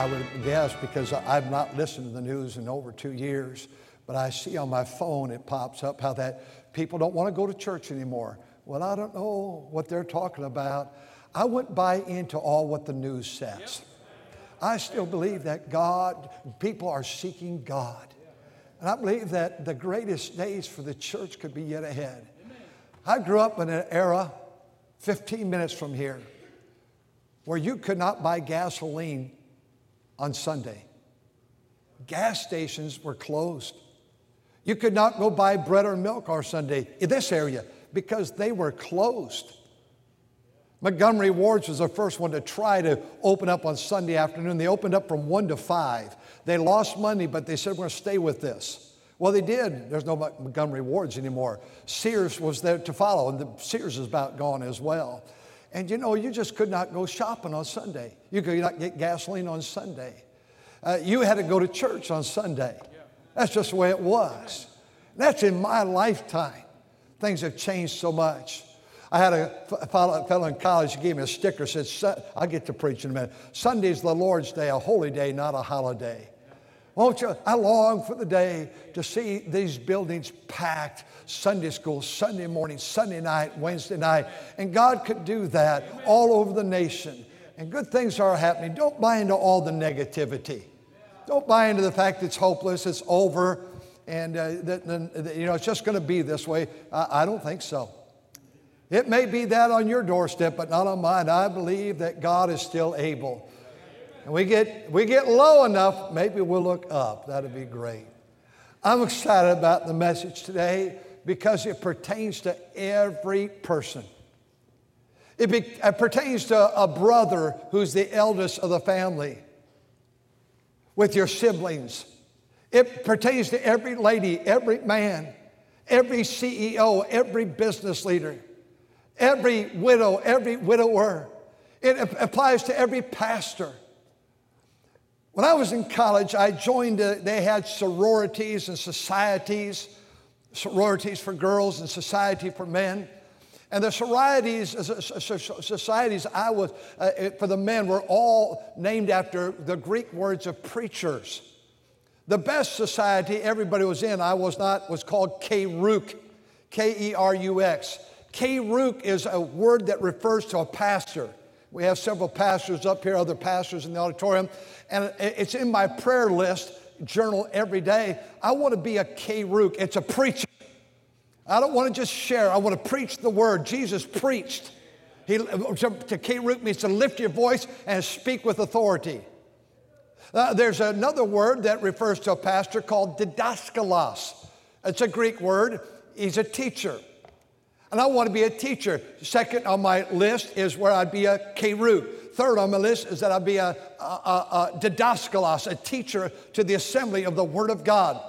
I would guess because I've not listened to the news in over two years, but I see on my phone it pops up how that people don't want to go to church anymore. Well, I don't know what they're talking about. I wouldn't buy into all what the news says. I still believe that God, people are seeking God. And I believe that the greatest days for the church could be yet ahead. I grew up in an era 15 minutes from here where you could not buy gasoline on Sunday. Gas stations were closed. You could not go buy bread or milk on Sunday in this area because they were closed. Montgomery Wards was the first one to try to open up on Sunday afternoon. They opened up from 1 to 5. They lost money, but they said, We're going to stay with this. Well, they did. There's no Montgomery Wards anymore. Sears was there to follow, and the Sears is about gone as well. And you know, you just could not go shopping on Sunday. You could not get gasoline on Sunday. Uh, you had to go to church on Sunday. That's just the way it was. That's in my lifetime. Things have changed so much. I had a fellow in college who gave me a sticker said, I'll get to preach in a minute. Sunday's the Lord's day, a holy day, not a holiday. Won't you? I long for the day to see these buildings packed Sunday school, Sunday morning, Sunday night, Wednesday night. And God could do that all over the nation. And good things are happening. Don't buy into all the negativity. Don't buy into the fact it's hopeless, it's over, and uh, that, that, you know it's just going to be this way. I, I don't think so. It may be that on your doorstep, but not on mine. I believe that God is still able and we get, we get low enough, maybe we'll look up. That'd be great. I'm excited about the message today because it pertains to every person. It, be, it pertains to a brother who's the eldest of the family with your siblings. It pertains to every lady, every man, every CEO, every business leader, every widow, every widower. It applies to every pastor. When I was in college, I joined, a, they had sororities and societies, sororities for girls and society for men. And the sororities, societies I was, uh, for the men were all named after the Greek words of preachers. The best society everybody was in, I was not, was called Kerux, K E R U X. Kerux is a word that refers to a pastor. We have several pastors up here, other pastors in the auditorium, and it's in my prayer list journal every day. I want to be a Kerux. It's a preacher. I don't want to just share. I want to preach the word. Jesus preached. He, to, to Kerux means to lift your voice and speak with authority. Uh, there's another word that refers to a pastor called didaskalos. It's a Greek word. He's a teacher. And I want to be a teacher. Second on my list is where I'd be a Kerux. Third on my list is that I'd be a, a, a, a didaskalos, a teacher to the assembly of the Word of God.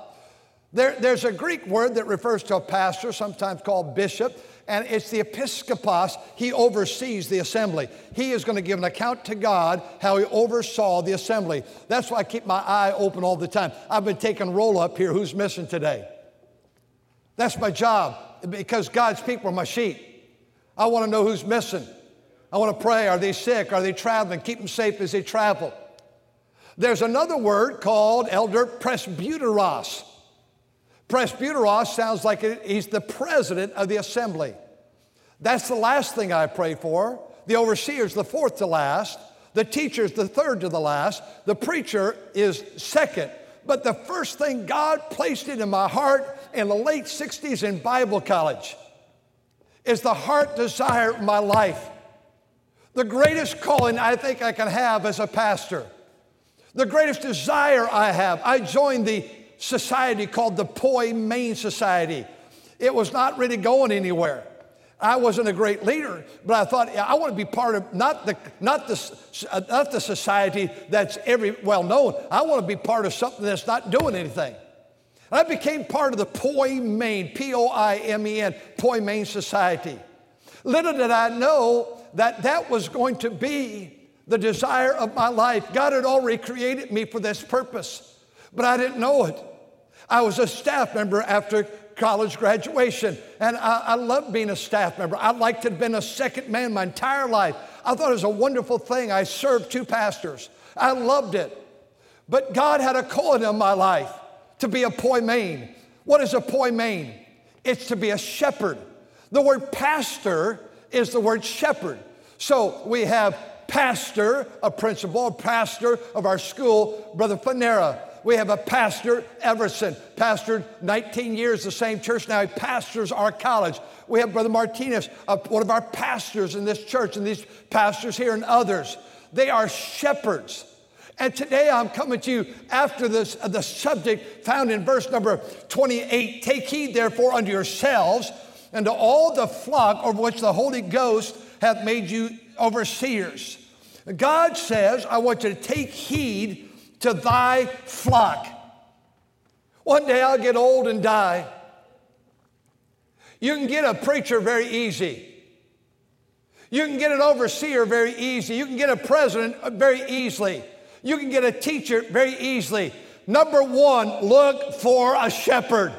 There, there's a Greek word that refers to a pastor, sometimes called bishop, and it's the episkopos. He oversees the assembly. He is going to give an account to God how he oversaw the assembly. That's why I keep my eye open all the time. I've been taking roll up here. Who's missing today? That's my job because God's people are my sheep. I want to know who's missing. I want to pray. Are they sick? Are they traveling? Keep them safe as they travel. There's another word called elder presbyteros. Presbyteros sounds like he's the president of the assembly. That's the last thing I pray for. The overseer's the fourth to last. The teacher's the third to the last. The preacher is second. But the first thing God placed it in my heart in the late 60s in Bible college is the heart desire of my life. The greatest calling I think I can have as a pastor, the greatest desire I have. I joined the society called the Poimen Society. It was not really going anywhere. I wasn't a great leader, but I thought I want to be part of not the, not the, not the society that's every well known. I want to be part of something that's not doing anything. And I became part of the poi Poimen, P O I M E N, Poimen Society. Little did I know that that was going to be the desire of my life. God had already created me for this purpose, but I didn't know it. I was a staff member after college graduation, and I, I loved being a staff member. I'd like to have been a second man my entire life. I thought it was a wonderful thing. I served two pastors. I loved it. But God had a calling in my life to be a poimen. What is a poimen? It's to be a shepherd. The word pastor is the word shepherd. So we have pastor, a principal, a pastor of our school, Brother Fanera. We have a pastor, Everson, pastored 19 years, the same church now. He pastors our college. We have Brother Martinez, uh, one of our pastors in this church, and these pastors here and others. They are shepherds. And today I'm coming to you after this, uh, the subject found in verse number 28. Take heed, therefore, unto yourselves and to all the flock over which the Holy Ghost hath made you overseers. God says, I want you to take heed to thy flock. One day I'll get old and die. You can get a preacher very easy. You can get an overseer very easy. You can get a president very easily. You can get a teacher very easily. Number one, look for a shepherd.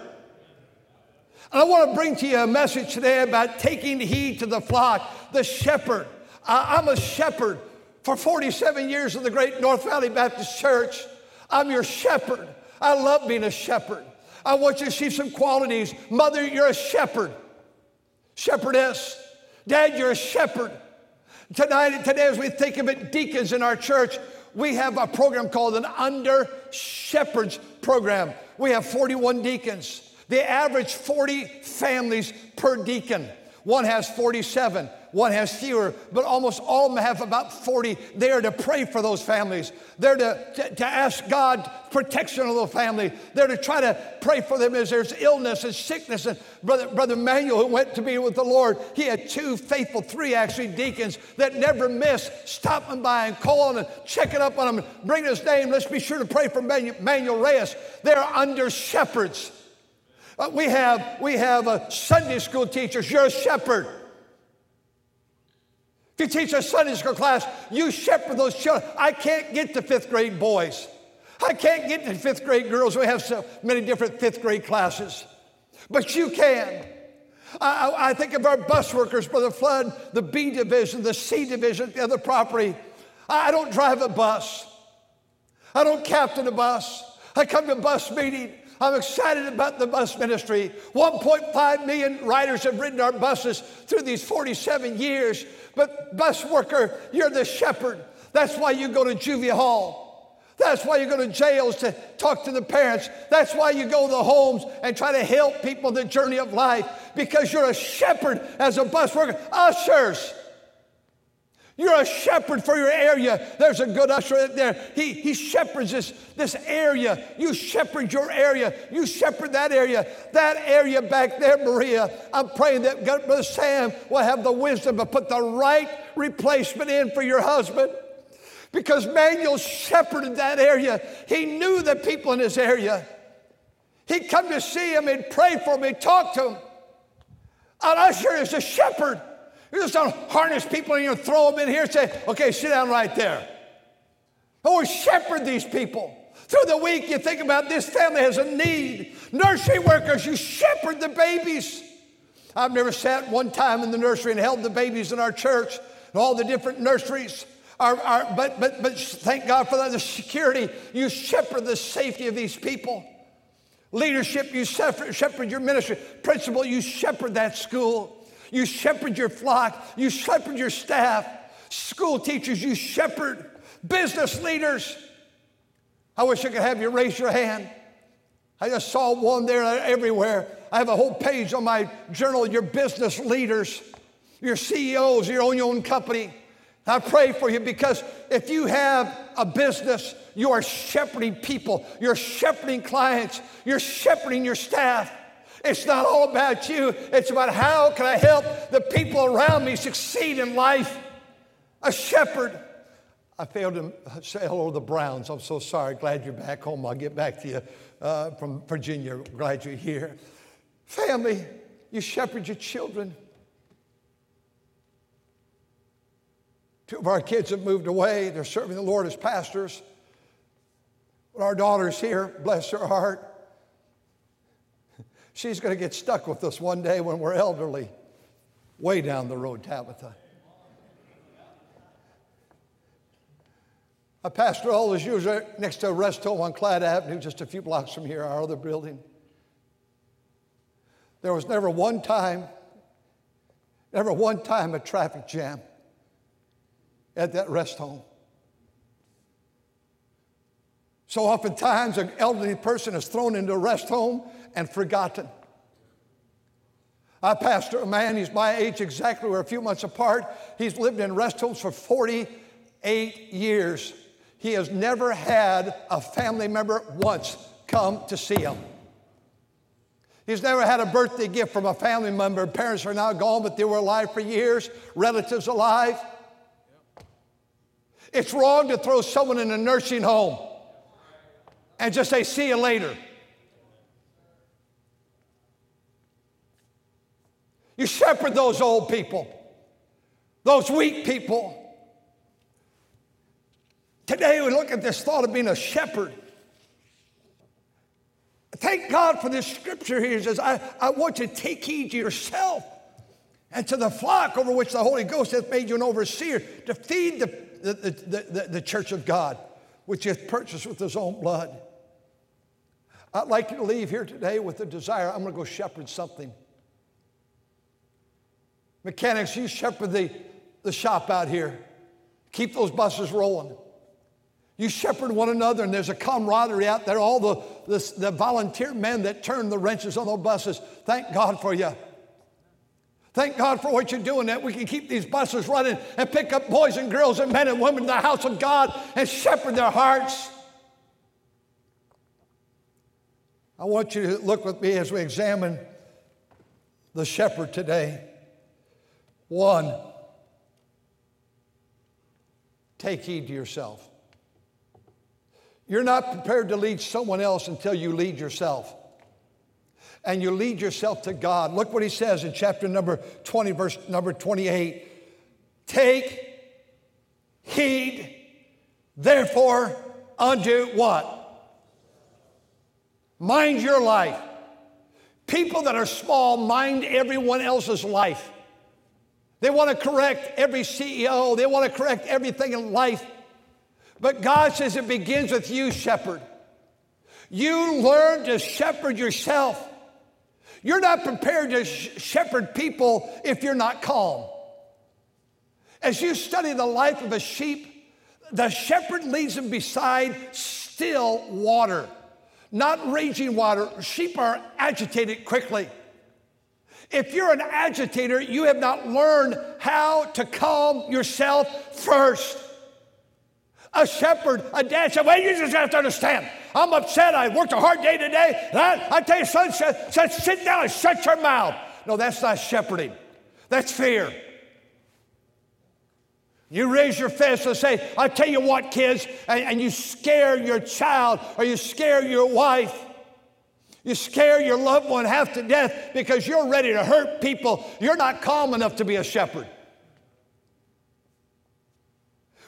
And I want to bring to you a message today about taking heed to the flock, the shepherd. I'm a shepherd for 47 years in the great North Valley Baptist Church. I'm your shepherd. I love being a shepherd. I want you to see some qualities. Mother, you're a shepherd. Shepherdess. Dad, you're a shepherd. Tonight, today, as we think of it, deacons in our church, we have a program called an Under Shepherds program. We have 41 deacons. They average 40 families per deacon. One has 47 one has fewer, but almost all have about 40. They are to pray for those families. They're to, to, to ask God protection of the family. They're to try to pray for them as there's illness and sickness. And Brother, Brother Manuel, who went to be with the Lord, he had two faithful, three actually deacons that never miss stopping by and calling and checking up on him, bringing his name. Let's be sure to pray for Manuel Reyes. They're under shepherds. Uh, we have, we have uh, Sunday school teachers. You're a shepherd. If you teach a Sunday school class, you shepherd those children. I can't get to fifth grade boys. I can't get to fifth grade girls. We have so many different fifth grade classes. But you can. I, I think of our bus workers, Brother Flood, the B division, the C division, the other property. I don't drive a bus. I don't captain a bus. I come to a bus meeting. I'm excited about the bus ministry. 1.5 million riders have ridden our buses through these 47 years. But, bus worker, you're the shepherd. That's why you go to juvie hall. That's why you go to jails to talk to the parents. That's why you go to the homes and try to help people the journey of life because you're a shepherd as a bus worker. Ushers, you're a shepherd for your area. There's a good usher there. He, he shepherds this, this area. You shepherd your area. You shepherd that area. That area back there, Maria. I'm praying that God, Brother Sam will have the wisdom to put the right replacement in for your husband. Because Manuel shepherded that area. He knew the people in his area. He'd come to see him and pray for and talk to him. An usher is a shepherd. You just don't harness people and you throw them in here and say, okay, sit down right there. Oh, shepherd these people. Through the week, you think about this family has a need. Nursery workers, you shepherd the babies. I've never sat one time in the nursery and held the babies in our church and all the different nurseries. Are, are, but, but, but thank God for that, the security. You shepherd the safety of these people. Leadership, you shepherd, shepherd your ministry. Principal, you shepherd that school. You shepherd your flock. You shepherd your staff. School teachers, you shepherd. Business leaders. I wish I could have you raise your hand. I just saw one there everywhere. I have a whole page on my journal, your business leaders, your CEOs, your own, your own company. I pray for you because if you have a business, you are shepherding people, you're shepherding clients, you're shepherding your staff. It's not all about you. It's about how can I help the people around me succeed in life. A shepherd. I failed to say hello to the Browns. I'm so sorry. Glad you're back home. I'll get back to you uh, from Virginia. Glad you're here. Family, you shepherd your children. Two of our kids have moved away. They're serving the Lord as pastors. But our daughter's here, bless her heart. She's going to get stuck with us one day when we're elderly, way down the road, Tabitha. Pastored all those years next to a rest home on Clyde Avenue, just a few blocks from here, our other building. There was never one time, never one time a traffic jam at that rest home. So oftentimes, an elderly person is thrown into a rest home and forgotten. I pastor a man, he's my age exactly, we're a few months apart. He's lived in rest homes for 48 years. He has never had a family member once come to see him. He's never had a birthday gift from a family member. Parents are now gone, but they were alive for years, relatives alive. It's wrong to throw someone in a nursing home and just say, see you later. You shepherd those old people, those weak people. Today we look at this thought of being a shepherd. Thank God for this scripture here. He says, I, I want you to take heed to yourself and to the flock over which the Holy Ghost hath made you an overseer to feed the, the, the, the, the church of God, which he hath purchased with his own blood. I'd like you to leave here today with the desire I'm going to go shepherd something. Mechanics, you shepherd the, the shop out here. Keep those buses rolling. You shepherd one another, and there's a camaraderie out there. All the, the, the volunteer men that turn the wrenches on those buses, thank God for you. Thank God for what you're doing, that we can keep these buses running and pick up boys and girls and men and women in the house of God and shepherd their hearts. I want you to look with me as we examine the shepherd today. One, take heed to yourself. You're not prepared to lead someone else until you lead yourself. And you lead yourself to God. Look what he says in chapter number 20, verse number 28. Take heed, therefore, unto what? Mind your life. People that are small mind everyone else's life. They want to correct every CEO, they want to correct everything in life. But God says it begins with you, shepherd. You learn to shepherd yourself. You're not prepared to sh- shepherd people if you're not calm. As you study the life of a sheep, the shepherd leads them beside still water not raging water. Sheep are agitated quickly. If you're an agitator, you have not learned how to calm yourself first. A shepherd, a dad said, Well, you just have to understand. I'm upset. I worked a hard day today. I, I tell you, son, said, sit down and shut your mouth. No, that's not shepherding. That's fear. You raise your fist and say, I tell you what, kids, and, and, you scare your child or you scare your wife. You scare your loved one half to death because you're ready to hurt people. You're not calm enough to be a shepherd.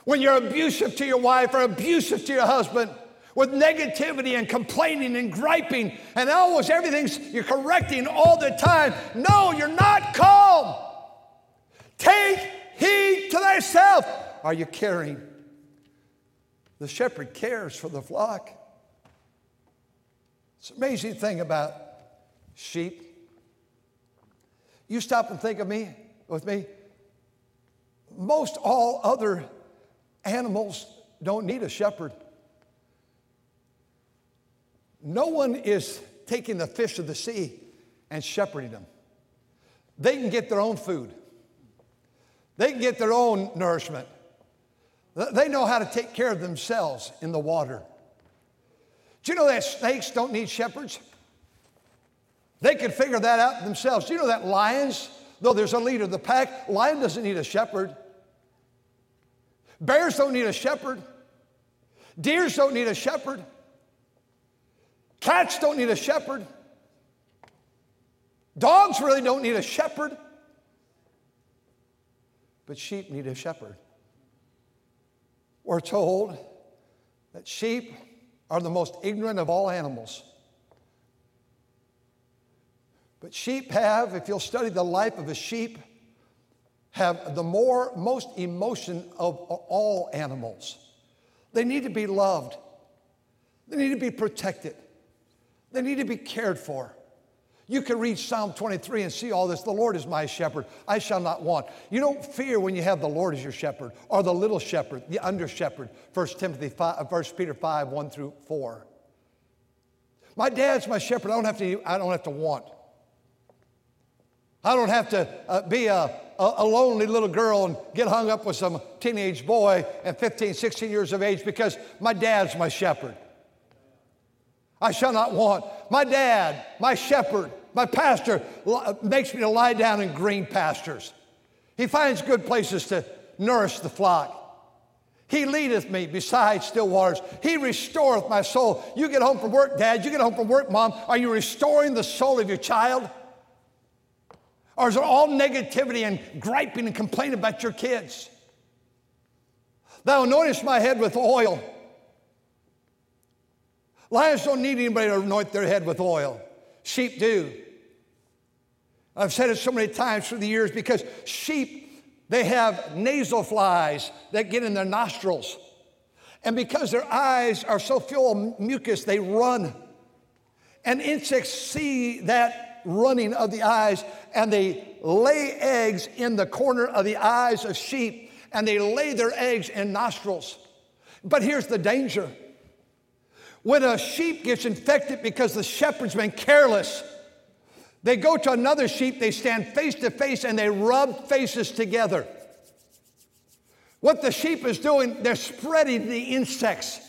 When you're abusive to your wife or abusive to your husband, with negativity and complaining and griping and almost everything's you're correcting all the time. No, you're not calm. Take heed to thyself. Are you caring? The shepherd cares for the flock. It's an amazing thing about sheep. You stop and think of me with me. Most all other animals don't need a shepherd. No one is taking the fish of the sea and shepherding them. They can get their own food. They can get their own nourishment. They know how to take care of themselves in the water. Do you know that snakes don't need shepherds? They could figure that out themselves. Do you know that lions, though there's a leader of the pack, lion doesn't need a shepherd. Bears don't need a shepherd. Deers don't need a shepherd. Cats don't need a shepherd. Dogs really don't need a shepherd. But sheep need a shepherd. We're told that sheep are the most ignorant of all animals. But sheep have, if you'll study the life of a sheep, have the more most emotion of all animals. They need to be loved. They need to be protected. They need to be cared for. You can read Psalm 23 and see all this. The Lord is my shepherd. I shall not want. You don't fear when you have the Lord as your shepherd or the little shepherd, the under shepherd. 1 Timothy 5, 1 Peter 5, 1 through 4. My dad's my shepherd. I don't have to, I don't have to want. I don't have to uh, be a, a, lonely little girl and get hung up with some teenage boy at 15, 16 years of age because my dad's my shepherd. I shall not want. My dad, my shepherd, my pastor makes me to lie down in green pastures. He finds good places to nourish the flock. He leadeth me beside still waters. He restoreth my soul. You get home from work, Dad. You get home from work, Mom. Are you restoring the soul of your child? Or is it all negativity and griping and complaining about your kids? Thou anointest my head with oil. Lions don't need anybody to anoint their head with oil. Sheep do. I've said it so many times through the years because sheep, they have nasal flies that get in their nostrils. And because their eyes are so full of mucus, they run. And insects see that running of the eyes, and they lay eggs in the corner of the eyes of sheep, and they lay their eggs in nostrils. But here's the danger when a sheep gets infected because the shepherd's been careless, they go to another sheep, they stand face to face, and they rub faces together. What the sheep is doing, they're spreading the insects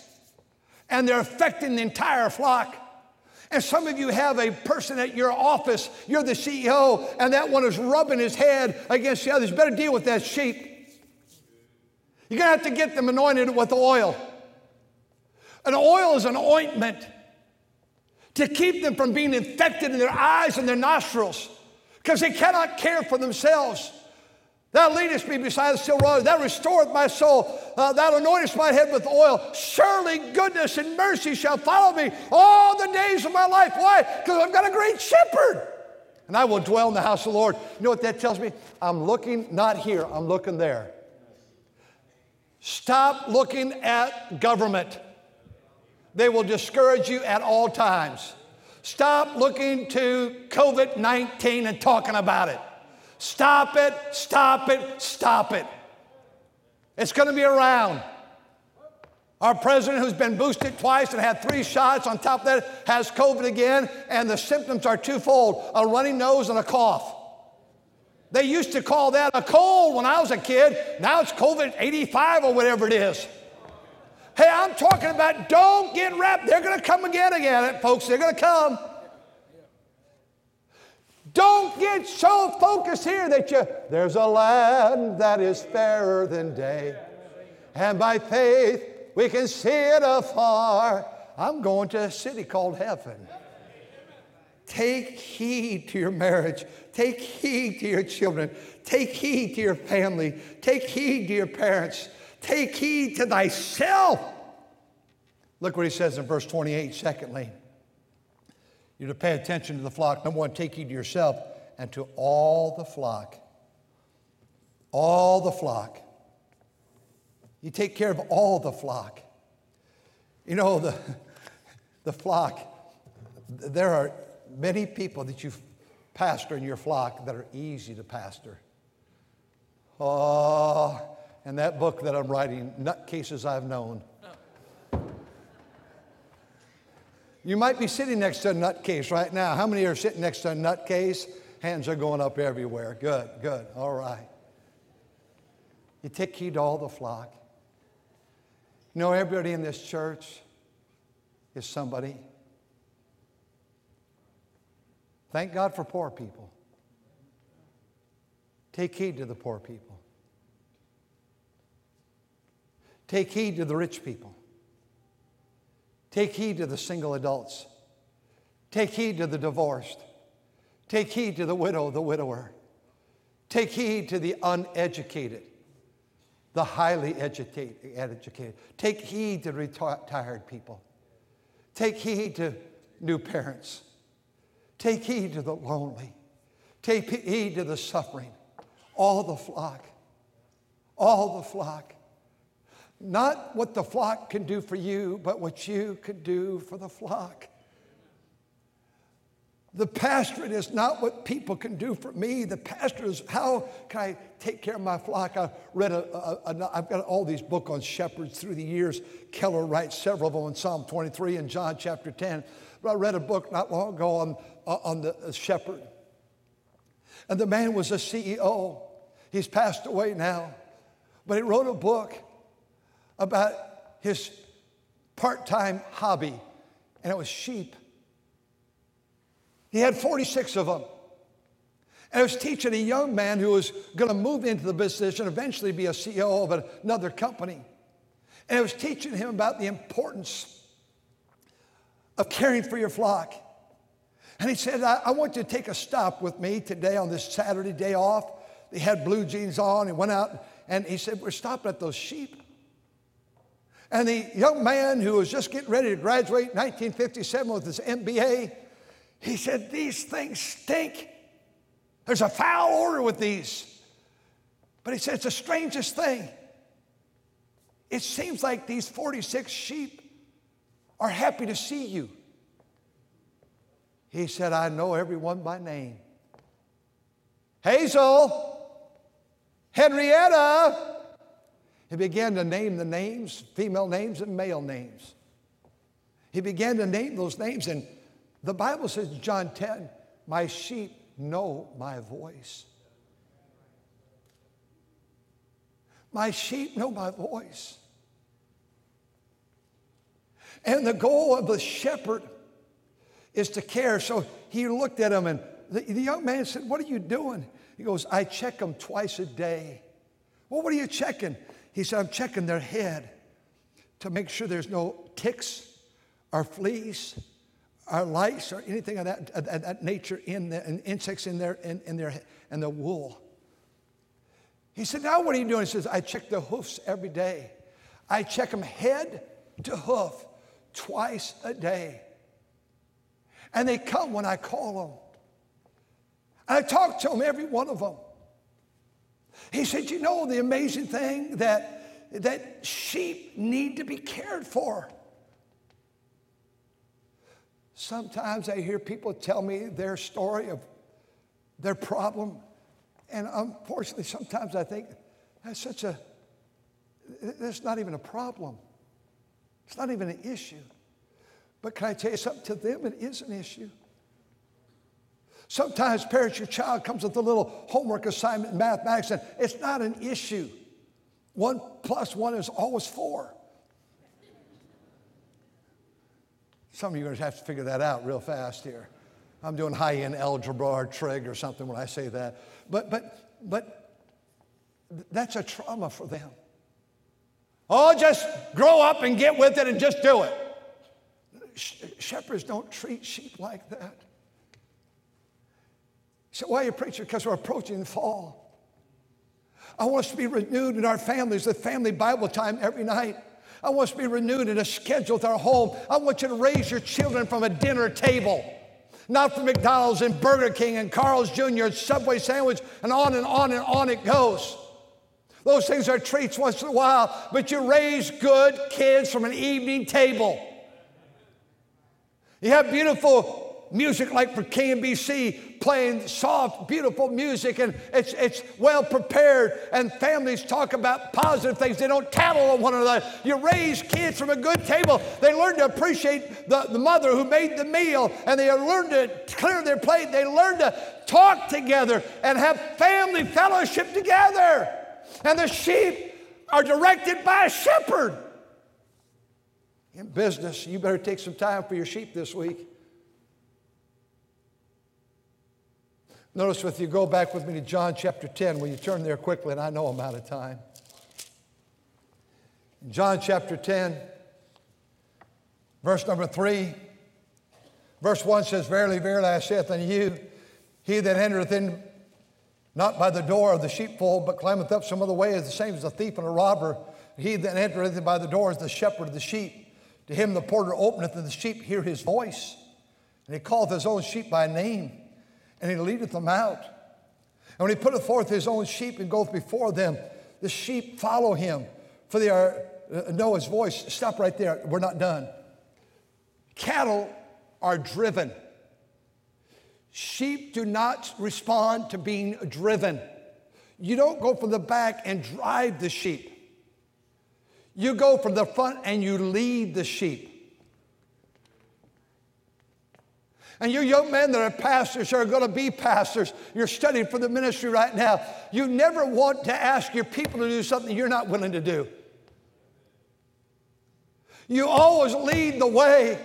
and they're affecting the entire flock. And some of you have a person at your office, you're the CEO, and that one is rubbing his head against the others. You better deal with that sheep. You're to have to get them anointed with oil. An oil is an ointment to keep them from being infected in their eyes and their nostrils because they cannot care for themselves. Thou leadest me beside the still waters. Thou restoreth my soul. Uh, thou anointest my head with oil. Surely goodness and mercy shall follow me all the days of my life. Why? Because I've got a great shepherd. And I will dwell in the house of the Lord. You know what that tells me? I'm looking not here, I'm looking there. Stop looking at government. They will discourage you at all times. Stop looking to COVID 19 and talking about it. Stop it, stop it, stop it. It's going to be around. Our president, who's been boosted twice and had three shots on top of that, has COVID again, and the symptoms are twofold a runny nose and a cough. They used to call that a cold when I was a kid. Now it's COVID 85 or whatever it is. Hey, I'm talking about don't get wrapped. They're going to come again, again, folks. They're going to come. Don't get so focused here that you, there's a land that is fairer than day. And by faith, we can see it afar. I'm going to a city called heaven. Take heed to your marriage. Take heed to your children. Take heed to your family. Take heed to your parents. Take heed to thyself. Look what he says in verse 28, secondly. You're to pay attention to the flock. Number one, take heed to yourself and to all the flock. All the flock. You take care of all the flock. You know, the, the flock, there are many people that you pastor in your flock that are easy to pastor. Oh, and that book that I'm writing, Nutcases I've Known. You might be sitting next to a nutcase right now. How many are sitting next to a nutcase? Hands are going up everywhere. Good, good. All right. You take heed to all the flock. You know, everybody in this church is somebody. Thank God for poor people. Take heed to the poor people. Take heed to the rich people. Take heed to the single adults. Take heed to the divorced. Take heed to the widow, the widower. Take heed to the uneducated, the highly educated. Take heed to retired people. Take heed to new parents. Take heed to the lonely. Take heed to the suffering. All the flock. All the flock. Not what the flock can do for you, but what you can do for the flock. The pastorate is not what people can do for me. The pastorate is how can I take care of my flock? I read a, a, a, I've got all these books on shepherds through the years. Keller writes several of them in Psalm 23 and John chapter 10. But I read a book not long ago on, uh, on the shepherd. And the man was a CEO. He's passed away now. But he wrote a book about his part time hobby, and it was sheep. He had 46 of them. And I was teaching a young man who was going to move into the business and eventually be a CEO of another company. And I was teaching him about the importance of caring for your flock. And he said, I, I want you to take a stop with me today on this Saturday day off. He had blue jeans on. He went out and he said, We're stopping at those sheep. And the young man who was just getting ready to graduate in 1957 with his MBA, he said, These things stink. There's a foul odor with these. But he said, It's the strangest thing. It seems like these 46 sheep are happy to see you. He said, I know everyone by name. Hazel, Henrietta. He began to name the names, female names and male names. He began to name those names, and the Bible says in John 10, My sheep know my voice. My sheep know my voice. And the goal of the shepherd is to care. So he looked at him, and the, the young man said, What are you doing? He goes, I check them twice a day. Well, what are you checking? He said, I'm checking their head to make sure there's no ticks or fleas or lice or anything of that, of that nature in the and insects in their, in, in their and the wool. He said, Now what are you doing? He says, I check the hoofs every day. I check them head to hoof twice a day. And they come when I call them. And I talk to them, every one of them. He said, You know, the amazing thing that, that sheep need to be cared for. Sometimes I hear people tell me their story of their problem. And unfortunately, sometimes I think that's such a, that's not even a problem. It's not even an issue. But can I tell you something? To them, it is an issue. Sometimes, parents, your child comes with a little homework assignment in mathematics, and it's not an issue. One plus one is always four. Some of you are going to have to figure that out real fast here. I'm doing high end algebra or trig or something when I say that. But, but, but that's a trauma for them. Oh, just grow up and get with it and just do it. Shepherds don't treat sheep like that. So, why are you preaching? Because we're approaching fall. I want us to be renewed in our families, the family Bible time every night. I want us to be renewed in a schedule with our home. I want you to raise your children from a dinner table, not from McDonald's and Burger King and Carl's Jr. and Subway sandwich, and on and on and on it goes. Those things are treats once in a while, but you raise good kids from an evening table. You have beautiful music like for KMBC, playing soft, beautiful music, and it's, it's well prepared, and families talk about positive things. They don't tattle on one another. You raise kids from a good table. They learn to appreciate the, the mother who made the meal, and they learn to clear their plate. They learn to talk together and have family fellowship together. And the sheep are directed by a shepherd. In business, you better take some time for your sheep this week. Notice with you, go back with me to John chapter 10. Will you turn there quickly? And I know I'm out of time. John chapter 10, verse number 3. Verse 1 says, Verily, verily, I saith unto you, he that entereth in not by the door of the sheepfold, but climbeth up some other way is the same as a thief and a robber. He that entereth in by the door is the shepherd of the sheep. To him the porter openeth, and the sheep hear his voice. And he calleth his own sheep by name, and he leadeth them out. And when he putteth forth his own sheep and goeth before them, the sheep follow him, for they are uh, know his voice. Stop right there. We're not done. Cattle are driven. Sheep do not respond to being driven. You don't go from the back and drive the sheep. You go from the front and you lead the sheep. And you young men that are pastors or are going to be pastors, you're studying for the ministry right now, you never want to ask your people to do something you're not willing to do. You always lead the way.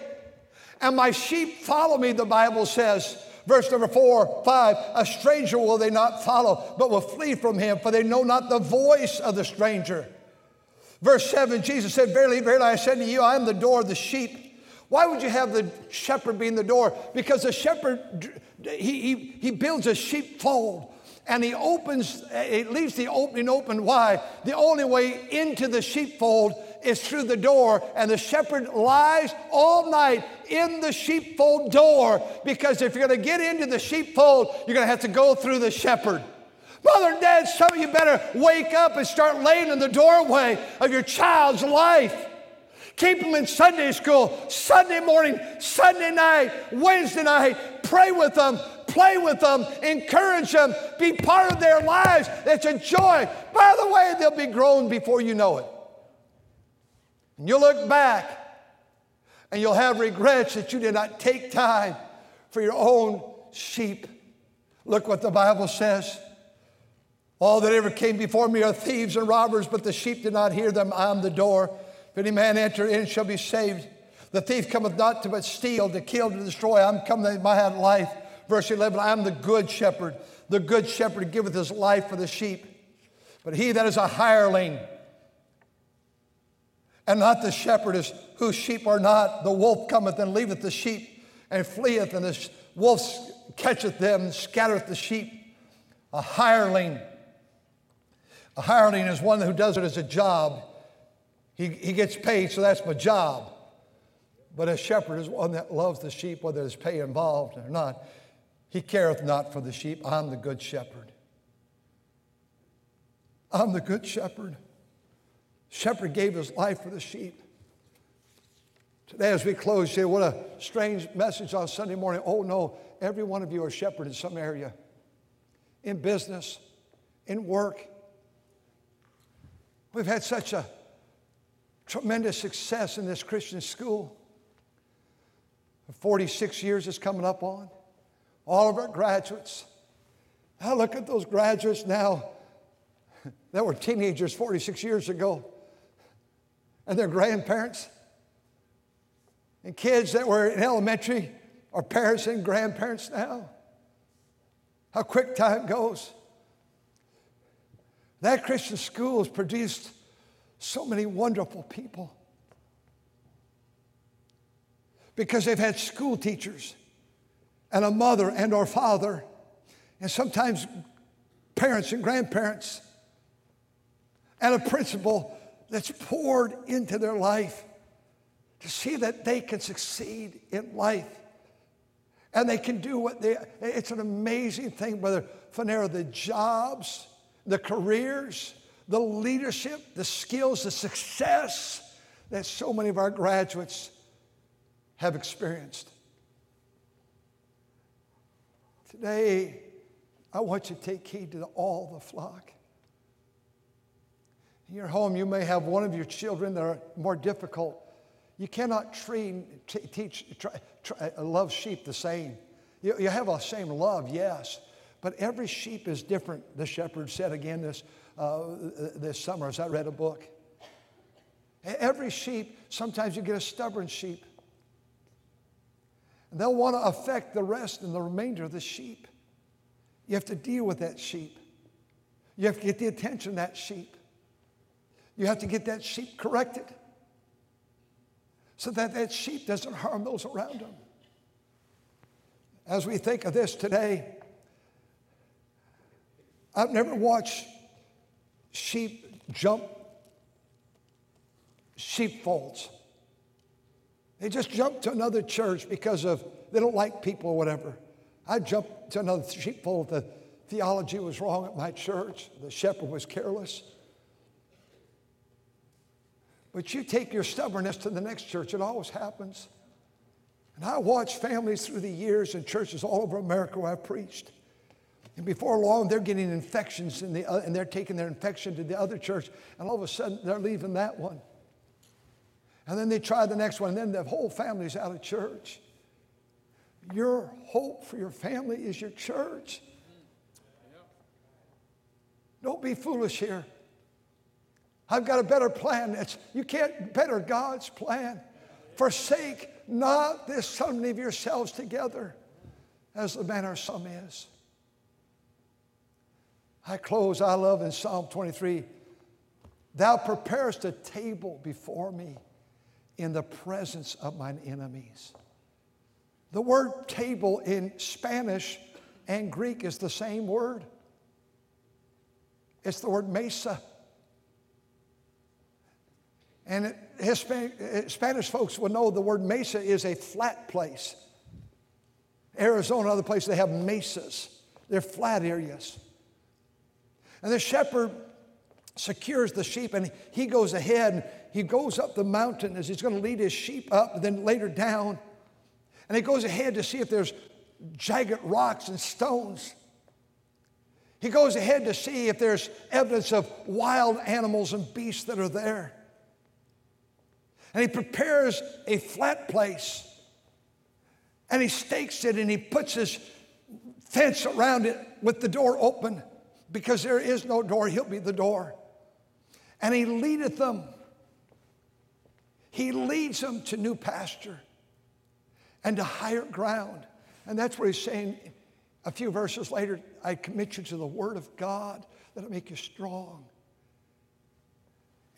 And my sheep follow me, the Bible says. Verse number four, five, a stranger will they not follow, but will flee from him, for they know not the voice of the stranger. Verse seven, Jesus said, Verily, verily, I said to you, I am the door of the sheep. Why would you have the shepherd being the door? Because the shepherd, he, he, he builds a sheepfold and he opens, he leaves the opening open wide. The only way into the sheepfold is through the door, and the shepherd lies all night in the sheepfold door because if you're going to get into the sheepfold, you're going to have to go through the shepherd. Mother and dad, some of you better wake up and start laying in the doorway of your child's life. Keep them in Sunday school, Sunday morning, Sunday night, Wednesday night. Pray with them, play with them, encourage them, be part of their lives. It's a joy. By the way, they'll be grown before you know it. And you'll look back and you'll have regrets that you did not take time for your own sheep. Look what the Bible says. All that ever came before me are thieves and robbers, but the sheep did not hear them. I am the door. If any man enter in, shall be saved. The thief cometh not to but steal, to kill, to destroy. I'm come that might have life. Verse 11 I am the good shepherd. The good shepherd giveth his life for the sheep. But he that is a hireling, and not the shepherd is whose sheep are not. The wolf cometh and leaveth the sheep and fleeth, and the wolf catcheth them and scattereth the sheep. A hireling. A hireling is one who does it as a job. He, he gets paid, so that's my job. But a shepherd is one that loves the sheep, whether there's pay involved or not. He careth not for the sheep. I'm the good shepherd. I'm the good shepherd. Shepherd gave his life for the sheep. Today, as we close, say, what a strange message on Sunday morning. Oh, no, every one of you are shepherd in some area, in business, in work. We've had such a tremendous success in this Christian school. 46 years is coming up on. All of our graduates. I look at those graduates now that were teenagers 46 years ago and their grandparents. And kids that were in elementary are parents and grandparents now. How quick time goes. That Christian school has produced so many wonderful people. Because they've had school teachers and a mother and or father and sometimes parents and grandparents and a principal that's poured into their life to see that they can succeed in life. And they can do what they it's an amazing thing brother Fanera the jobs the careers the leadership the skills the success that so many of our graduates have experienced today i want you to take heed to all the flock in your home, you may have one of your children that are more difficult. You cannot train, t- teach, try, try, uh, love sheep the same. You, you have a same love, yes, but every sheep is different. The shepherd said again this, uh, this summer as I read a book. Every sheep, sometimes you get a stubborn sheep. And they'll want to affect the rest and the remainder of the sheep. You have to deal with that sheep. You have to get the attention of that sheep. You have to get that sheep corrected so that that sheep doesn't harm those around them. As we think of this today, I've never watched sheep jump sheepfolds. They just jump to another church because of they don't like people or whatever. I jumped to another sheepfold. The theology was wrong at my church. The shepherd was careless. But you take your stubbornness to the next church, it always happens. And I watch families through the years in churches all over America where I've preached. And before long, they're getting infections in the, uh, and they're taking their infection to the other church, and all of a sudden they're leaving that one. And then they try the next one, and then the whole family's out of church. Your hope for your family is your church. Don't be foolish here. I've got a better plan. It's, you can't better God's plan. Forsake not this assembly of yourselves together, as the manner of some is. I close, I love in Psalm 23 Thou preparest a table before me in the presence of mine enemies. The word table in Spanish and Greek is the same word. It's the word mesa. And Hispanic, eh, Spanish folks will know the word mesa is a flat place. Arizona, other places, they have mesas. They're flat areas. And the shepherd secures the sheep and he goes ahead and he goes up the mountain as he's going to lead his sheep up and then later down. And he goes ahead to see if there's jagged rocks and stones. He goes ahead to see if there's evidence of wild animals and beasts that are there. And he prepares a flat place and he stakes it and he puts his fence around it with the door open because there is no door, he'll be the door. And he leadeth them. He leads them to new pasture and to higher ground. And that's what he's saying a few verses later I commit you to the word of God that'll make you strong.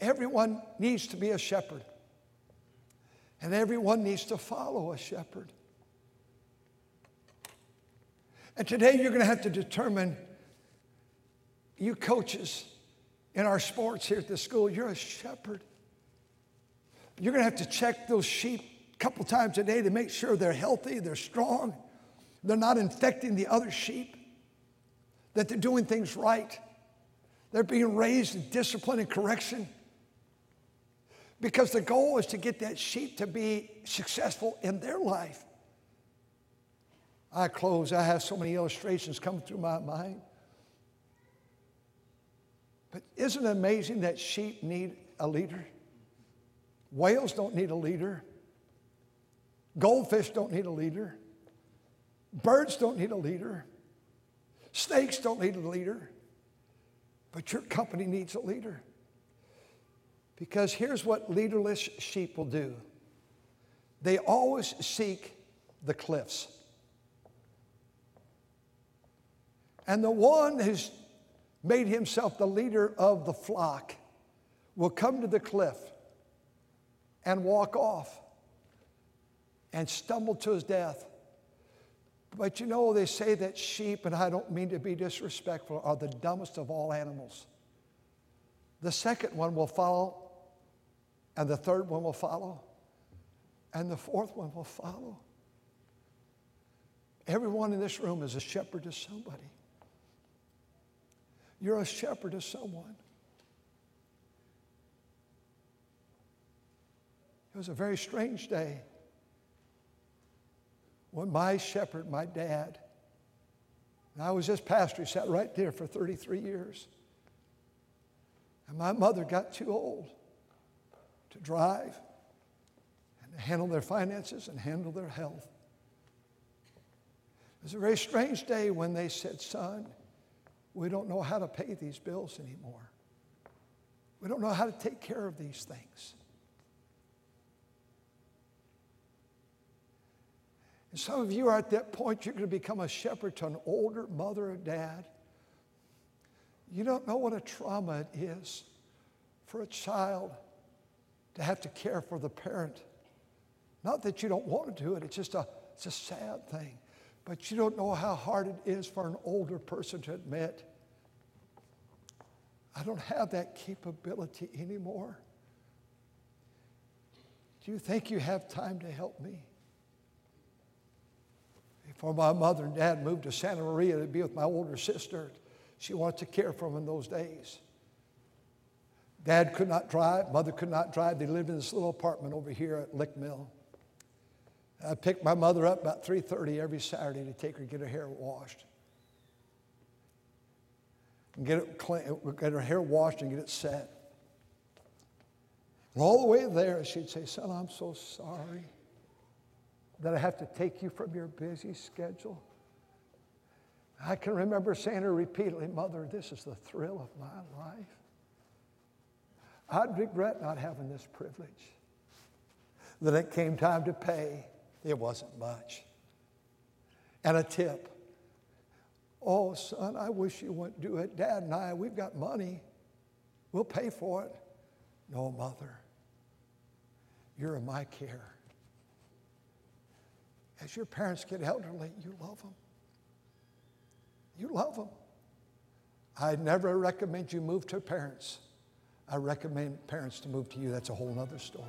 Everyone needs to be a shepherd, and everyone needs to follow a shepherd. And today you're going to have to determine you coaches in our sports here at the school, you're a shepherd. You're going to have to check those sheep a couple times a day to make sure they're healthy, they're strong, they're not infecting the other sheep, that they're doing things right, they're being raised in discipline and correction. Because the goal is to get that sheep to be successful in their life. I close, I have so many illustrations coming through my mind. But isn't it amazing that sheep need a leader? Whales don't need a leader. Goldfish don't need a leader. Birds don't need a leader. Snakes don't need a leader. But your company needs a leader. Because here's what leaderless sheep will do they always seek the cliffs. And the one who's made himself the leader of the flock, will come to the cliff and walk off and stumble to his death. But you know, they say that sheep, and I don't mean to be disrespectful, are the dumbest of all animals. The second one will follow, and the third one will follow, and the fourth one will follow. Everyone in this room is a shepherd to somebody. You're a shepherd of someone. It was a very strange day when my shepherd, my dad, and I was his pastor, he sat right there for 33 years. And my mother got too old to drive and to handle their finances and handle their health. It was a very strange day when they said, Son, we don't know how to pay these bills anymore. We don't know how to take care of these things. And some of you are at that point, you're going to become a shepherd to an older mother or dad. You don't know what a trauma it is for a child to have to care for the parent. Not that you don't want to do it, it's just a, it's a sad thing. But you don't know how hard it is for an older person to admit, I don't have that capability anymore. Do you think you have time to help me? Before my mother and dad moved to Santa Maria to be with my older sister, she wanted to care for them in those days. Dad could not drive, mother could not drive. They lived in this little apartment over here at Lick Mill. I picked my mother up about 3:30 every Saturday to take her get her hair washed. And get, it clean, get her hair washed and get it set. And all the way there, she'd say, Son, I'm so sorry that I have to take you from your busy schedule. I can remember saying her repeatedly, Mother, this is the thrill of my life. I'd regret not having this privilege. Then it came time to pay. It wasn't much. And a tip. Oh, son, I wish you wouldn't do it. Dad and I, we've got money. We'll pay for it. No, mother. You're in my care. As your parents get elderly, you love them. You love them. I never recommend you move to parents. I recommend parents to move to you. That's a whole other story.